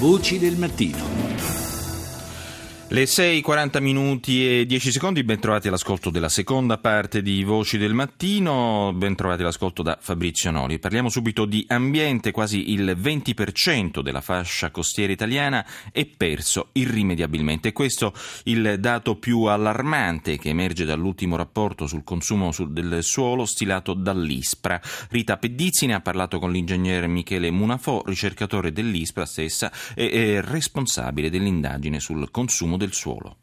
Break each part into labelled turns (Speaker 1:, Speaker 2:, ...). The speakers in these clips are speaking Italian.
Speaker 1: Voci del mattino.
Speaker 2: Le 6.40 minuti e 10 secondi, ben trovati all'ascolto della seconda parte di Voci del Mattino, ben trovati all'ascolto da Fabrizio Noli. Parliamo subito di ambiente, quasi il 20% della fascia costiera italiana è perso irrimediabilmente. Questo il dato più allarmante che emerge dall'ultimo rapporto sul consumo del suolo stilato dall'ISPRA. Rita Pedizzi ne ha parlato con l'ingegnere Michele Munafò, ricercatore dell'ISPRA stessa e responsabile dell'indagine sul consumo del suolo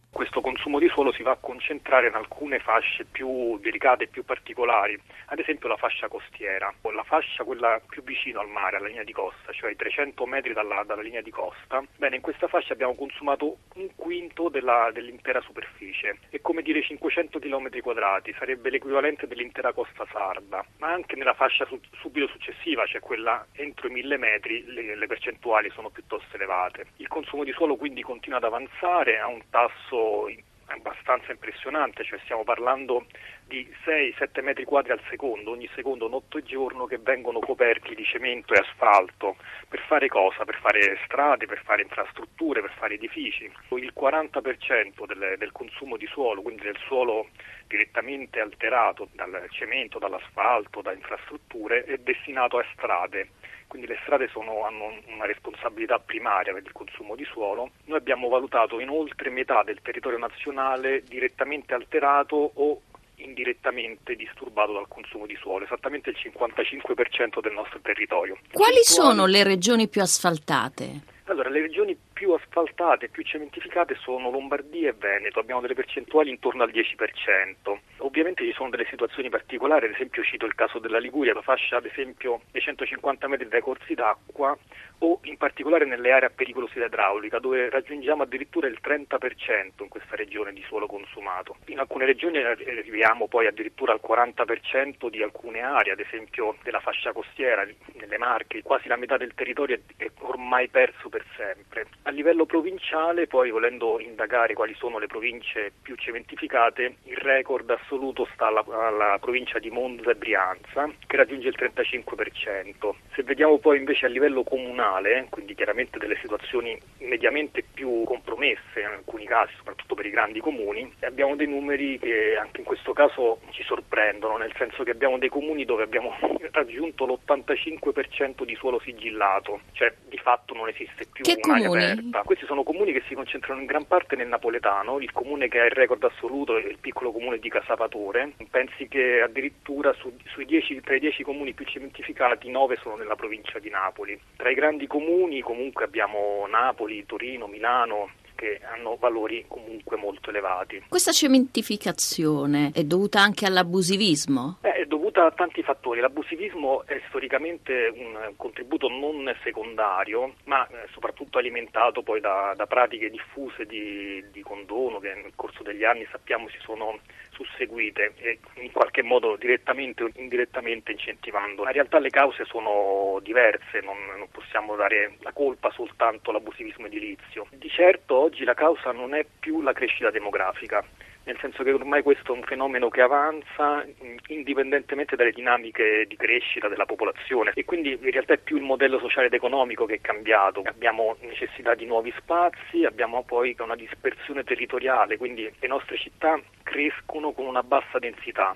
Speaker 3: consumo di suolo si va a concentrare in alcune fasce più delicate e più particolari, ad esempio la fascia costiera, o la fascia quella più vicino al mare, alla linea di costa, cioè i 300 metri dalla, dalla linea di costa. Bene, in questa fascia abbiamo consumato un quinto della, dell'intera superficie, è come dire 500 km quadrati, sarebbe l'equivalente dell'intera costa sarda, ma anche nella fascia su, subito successiva, cioè quella entro i 1000 metri, le, le percentuali sono piuttosto elevate. Il consumo di suolo quindi continua ad avanzare a un tasso abbastanza impressionante, cioè stiamo parlando di 6-7 metri quadri al secondo, ogni secondo notte e giorno che vengono coperti di cemento e asfalto. Per fare cosa? Per fare strade, per fare infrastrutture, per fare edifici. Il 40% del, del consumo di suolo, quindi del suolo direttamente alterato dal cemento, dall'asfalto, da infrastrutture, è destinato a strade quindi le strade sono, hanno una responsabilità primaria per il consumo di suolo. Noi abbiamo valutato inoltre metà del territorio nazionale direttamente alterato o indirettamente disturbato dal consumo di suolo, esattamente il 55% del nostro territorio.
Speaker 4: Quali sono le regioni più asfaltate?
Speaker 3: Allora, le regioni più asfaltate, più cementificate sono Lombardia e Veneto, abbiamo delle percentuali intorno al 10%. Ovviamente ci sono delle situazioni particolari, ad esempio cito il caso della Liguria, la fascia ad esempio dei 150 metri dai corsi d'acqua o in particolare nelle aree a pericolosità idraulica dove raggiungiamo addirittura il 30% in questa regione di suolo consumato. In alcune regioni arriviamo poi addirittura al 40% di alcune aree, ad esempio della fascia costiera, nelle Marche, quasi la metà del territorio è ormai perso per sempre. A livello provinciale, poi volendo indagare quali sono le province più cementificate, il record assoluto sta alla, alla provincia di Monza e Brianza che raggiunge il 35%. Se vediamo poi invece a livello comunale quindi chiaramente delle situazioni mediamente più compromesse in alcuni casi, soprattutto per i grandi comuni, abbiamo dei numeri che anche in questo caso ci sorprendono, nel senso che abbiamo dei comuni dove abbiamo raggiunto l'85% di suolo sigillato, cioè di fatto non esiste più
Speaker 4: che
Speaker 3: un'area
Speaker 4: comuni?
Speaker 3: Aperta. Questi sono comuni che si concentrano in gran parte nel napoletano, il comune che ha il record assoluto è il piccolo comune di Casavatore, pensi che addirittura su, dieci, tra i 10 comuni più cementificati 9 sono nella provincia di Napoli. Tra i grandi comuni comunque abbiamo Napoli, Torino, Milano, che hanno valori comunque molto elevati.
Speaker 4: Questa cementificazione è dovuta anche all'abusivismo?
Speaker 3: Eh, è dovuta a tanti fattori. L'abusivismo è storicamente un contributo non secondario, ma eh, soprattutto alimentato poi da, da pratiche diffuse di, di, condono che nel corso degli anni sappiamo si sono susseguite e in qualche modo direttamente o indirettamente incentivando. In realtà le cause sono diverse, non, non possiamo dare la colpa soltanto all'abusivismo edilizio. Di certo oggi la causa non è più la crescita demografica, nel senso che ormai questo è un fenomeno che avanza indipendentemente dalle dinamiche di crescita della popolazione e quindi in realtà è più il modello sociale ed economico che è cambiato. Abbiamo necessità di nuovi spazi, abbiamo poi una dispersione territoriale, quindi le nostre città crescono con una bassa densità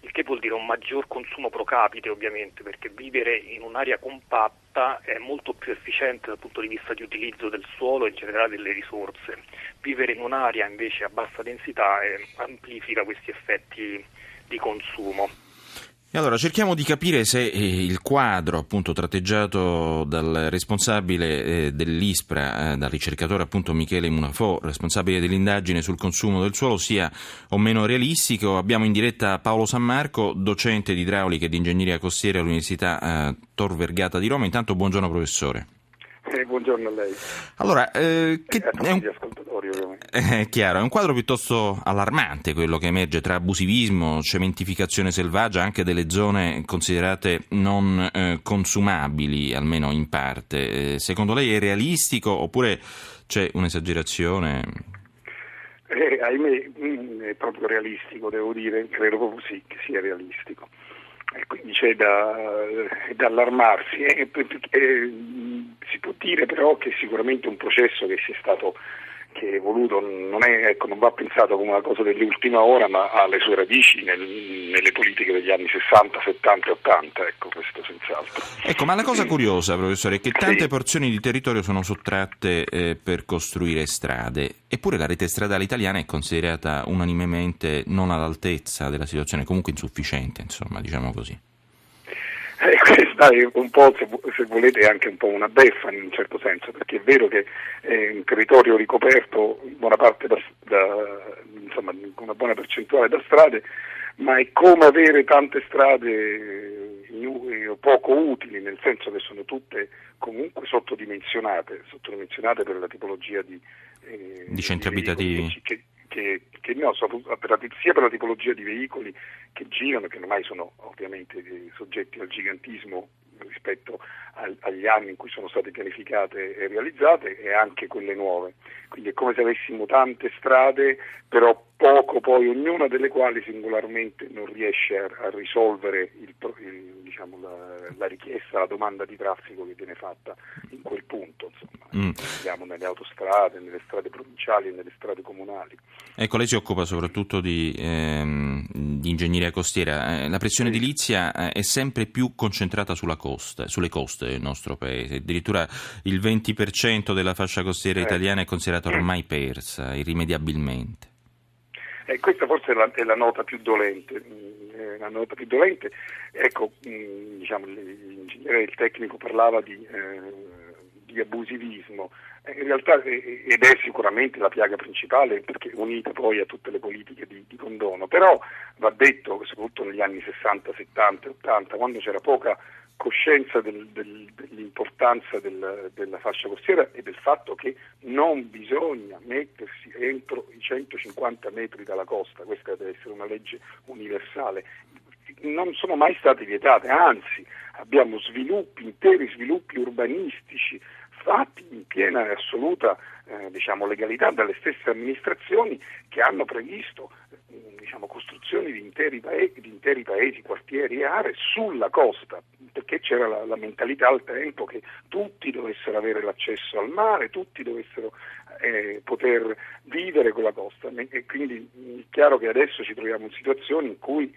Speaker 3: il che vuol dire un maggior consumo pro capite ovviamente, perché vivere in un'area compatta è molto più efficiente dal punto di vista di utilizzo del suolo e in generale delle risorse. Vivere in un'area invece a bassa densità eh, amplifica questi effetti di consumo.
Speaker 2: Allora cerchiamo di capire se eh, il quadro appunto tratteggiato dal responsabile eh, dell'ISPRA, eh, dal ricercatore appunto Michele Munafò, responsabile dell'indagine sul consumo del suolo, sia o meno realistico. Abbiamo in diretta Paolo San Marco, docente di idraulica e di ingegneria costiera all'Università Tor Vergata di Roma. Intanto buongiorno professore.
Speaker 5: Eh, buongiorno a lei.
Speaker 2: Allora, eh, che
Speaker 5: è un...
Speaker 2: È chiaro, è un quadro piuttosto allarmante quello che emerge tra abusivismo, cementificazione selvaggia, anche delle zone considerate non eh, consumabili, almeno in parte. Eh, secondo lei è realistico oppure c'è un'esagerazione?
Speaker 5: Eh, ahimè, mm, è proprio realistico, devo dire, credo proprio sì che sia realistico. Quindi c'è da, da allarmarsi. E, e, e, si può dire però che sicuramente un processo che sia stato che è voluto non, è, ecco, non, va pensato come una cosa dell'ultima ora, ma ha le sue radici nel, nelle politiche degli anni 60, 70 e 80, ecco questo senz'altro.
Speaker 2: Ecco, ma la cosa curiosa, professore, è che tante sì. porzioni di territorio sono sottratte eh, per costruire strade, eppure la rete stradale italiana è considerata unanimemente non all'altezza della situazione, comunque insufficiente, insomma, diciamo così.
Speaker 5: Eh, questa è un po', se, volete, anche un po' una beffa in un certo senso, perché è vero che è un territorio ricoperto in buona parte da, da insomma, una buona percentuale da strade, ma è come avere tante strade eh, poco utili, nel senso che sono tutte comunque sottodimensionate, sottodimensionate per la tipologia di,
Speaker 2: eh, di centri di abitativi.
Speaker 5: Che, che, che no, sia per la tipologia di veicoli che girano, che ormai sono ovviamente soggetti al gigantismo rispetto agli anni in cui sono state pianificate e realizzate e anche quelle nuove. Quindi è come se avessimo tante strade, però poco poi, ognuna delle quali singolarmente non riesce a, risolvere il, il, diciamo, la, la, richiesta, la domanda di traffico che viene fatta in quel punto. Mm. Andiamo nelle autostrade, nelle strade provinciali e nelle strade comunali.
Speaker 2: Ecco, lei si occupa soprattutto di, ehm, di ingegneria costiera. Eh, la pressione sì. edilizia eh, è sempre più concentrata sulla costa, sulle coste del nostro paese. Addirittura il 20% della fascia costiera eh. italiana è considerata ormai persa, irrimediabilmente.
Speaker 5: Eh, questa forse è la, è la, nota più dolente. Mm, la nota più dolente. Ecco, mm, diciamo, l'ingegnere il tecnico parlava di, eh, di abusivismo. Eh, in realtà, ed è sicuramente la piaga principale perché unita poi a tutte le politiche di, di condono, però va detto, soprattutto negli anni 60, 70 80, quando c'era poca coscienza del, del, dell'importanza del, della fascia costiera e del fatto che non bisogna mettersi entro i 150 metri dalla costa, questa deve essere una legge universale, non sono mai state vietate, anzi abbiamo sviluppi, interi sviluppi urbanistici fatti in piena e assoluta eh, diciamo, legalità dalle stesse amministrazioni che hanno previsto eh, diciamo, costruzioni di interi, paesi, di interi, paesi, quartieri e aree sulla costa, perché c'era la, la, mentalità al tempo che tutti dovessero avere l'accesso al mare, tutti dovessero eh, poter vivere con la costa. E quindi è chiaro che adesso ci troviamo in situazioni in cui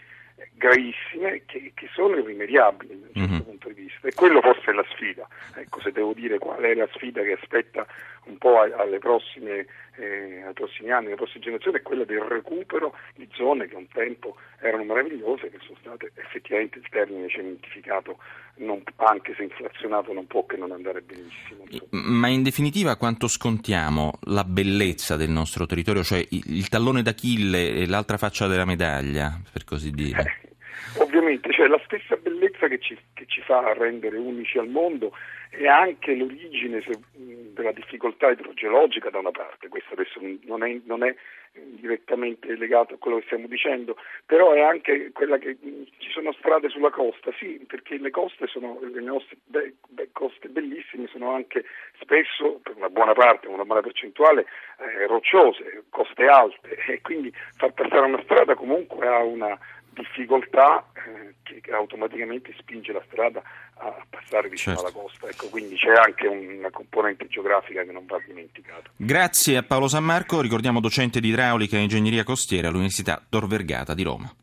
Speaker 5: gravissime che, che, sono irrimediabili da un certo mm-hmm. punto di vista e quello forse è la sfida ecco se devo dire qual è la sfida che aspetta un po' alle prossime, eh, ai prossimi anni, alle prossime generazioni è quella del recupero di zone che un tempo erano meravigliose che sono state effettivamente il termine cementificato non, anche se inflazionato non può che non andare benissimo.
Speaker 2: Ma in definitiva quanto scontiamo la bellezza del nostro territorio cioè il, il tallone d'Achille e l'altra faccia della medaglia per così dire?
Speaker 5: eh Ovviamente, cioè la stessa bellezza che ci, che ci, fa rendere unici al mondo è anche l'origine se, della difficoltà idrogeologica da una parte, questo adesso non è, non è, direttamente legato a quello che stiamo dicendo, però è anche quella che ci sono strade sulla costa, sì, perché le coste sono, le nostre be, be, coste bellissime sono anche spesso, per una buona parte, una buona percentuale, eh, rocciose, coste alte e quindi far passare una strada comunque ha una difficoltà eh, che automaticamente spinge la strada a passare vicino certo. alla costa. Ecco, quindi c'è anche una componente geografica che non va dimenticata.
Speaker 2: Grazie a Paolo San Marco, ricordiamo docente di idraulica e ingegneria costiera all'Università Tor Vergata di Roma.